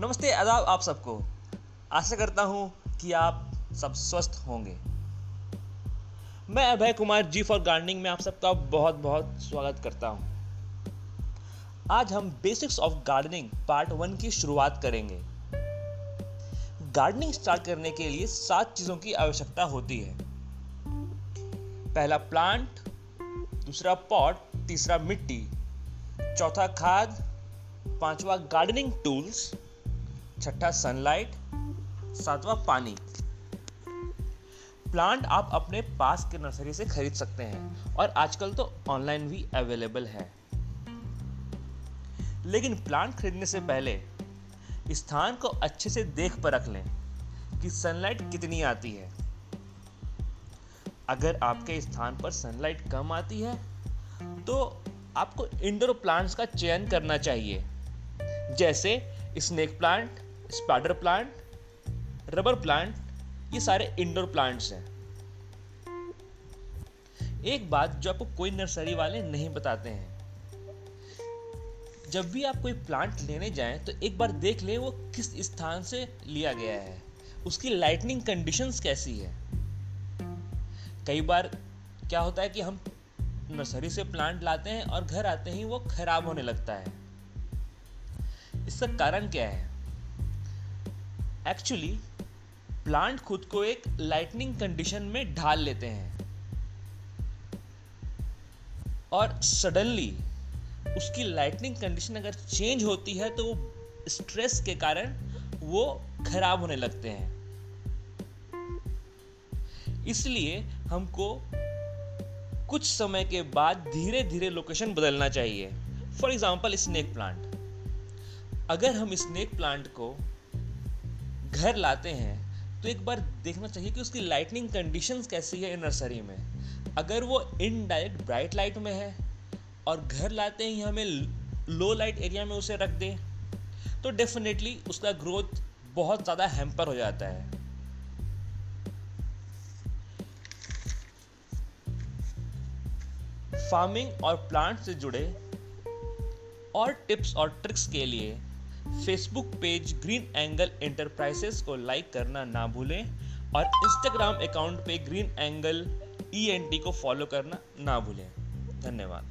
नमस्ते, आदाब आप सबको। आशा करता हूँ कि आप सब स्वस्थ होंगे। मैं अभय कुमार जी फॉर गार्डनिंग में आप सबका बहुत बहुत स्वागत करता हूँ। आज हम basics of gardening part one की शुरुआत करेंगे। गार्डनिंग स्टार्ट करने के लिए सात चीज़ों की आवश्यकता होती है। पहला प्लांट दूसरा पॉट तीसरा मिट्टी, चौथा खाद, पांचवा गार्डनिंग टूल्स छठा सनलाइट सातवां पानी। प्लांट आप अपने पास के नर्सरी से खरीद सकते हैं और आजकल तो ऑनलाइन भी अवेलेबल है। लेकिन प्लांट खरीदने से पहले स्थान को अच्छे से देख पर रख लें कि सनलाइट कितनी आती है। अगर आपके स्थान पर सनलाइट कम आती है तो आपको इंडोर प्लांट्स का चयन करना चाहिए। जैसे snake plant spider plant rubber plant ये सारे इंडोर प्लांट्स हैं। एक बात जो आपको कोई नर्सरी वाले नहीं बताते हैं। जब भी आप कोई प्लांट लेने जाएँ तो एक बार देख लें वो किस स्थान से लिया गया है। उसकी लाइटनिंग कंडीशंस कैसी है? कई बार क्या होता है कि हम नर्सरी से प्लांट लाते हैं और घर आते ही वो खराब होने लगता है। इसका कारण क्या है? एक्चुअली प्लांट खुद को एक लाइटनिंग कंडीशन में ढाल लेते हैं। और सडनली उसकी लाइटनिंग कंडीशन अगर चेंज होती है तो वो स्ट्रेस के कारण वो खराब होने लगते हैं। इसलिए हमको कुछ समय के बाद धीरे धीरे लोकेशन बदलना चाहिए। फॉर एग्ज़ाम्पल स्नेक प्लांट अगर हम स्नेक प्लांट को घर लाते हैं तो एक बार देखना चाहिए कि उसकी लाइटनिंग कंडीशंस कैसी है नर्सरी में। अगर वो इनडायरेक्ट ब्राइट लाइट में है और घर लाते ही हमें लो लाइट एरिया में उसे रख दें तो डेफिनेटली उसका ग्रोथ बहुत ज़्यादा हैम्पर हो जाता है। फ़ार्मिंग और प्लांट से जुड़े और टिप्स और ट्रिक्स के लिए Facebook page green angle enterprises को लाइक करना ना भूलें और इंस्टाग्राम अकाउंट पे ग्रीन एंगल ईएनटी को फॉलो करना ना भूलें। धन्यवाद।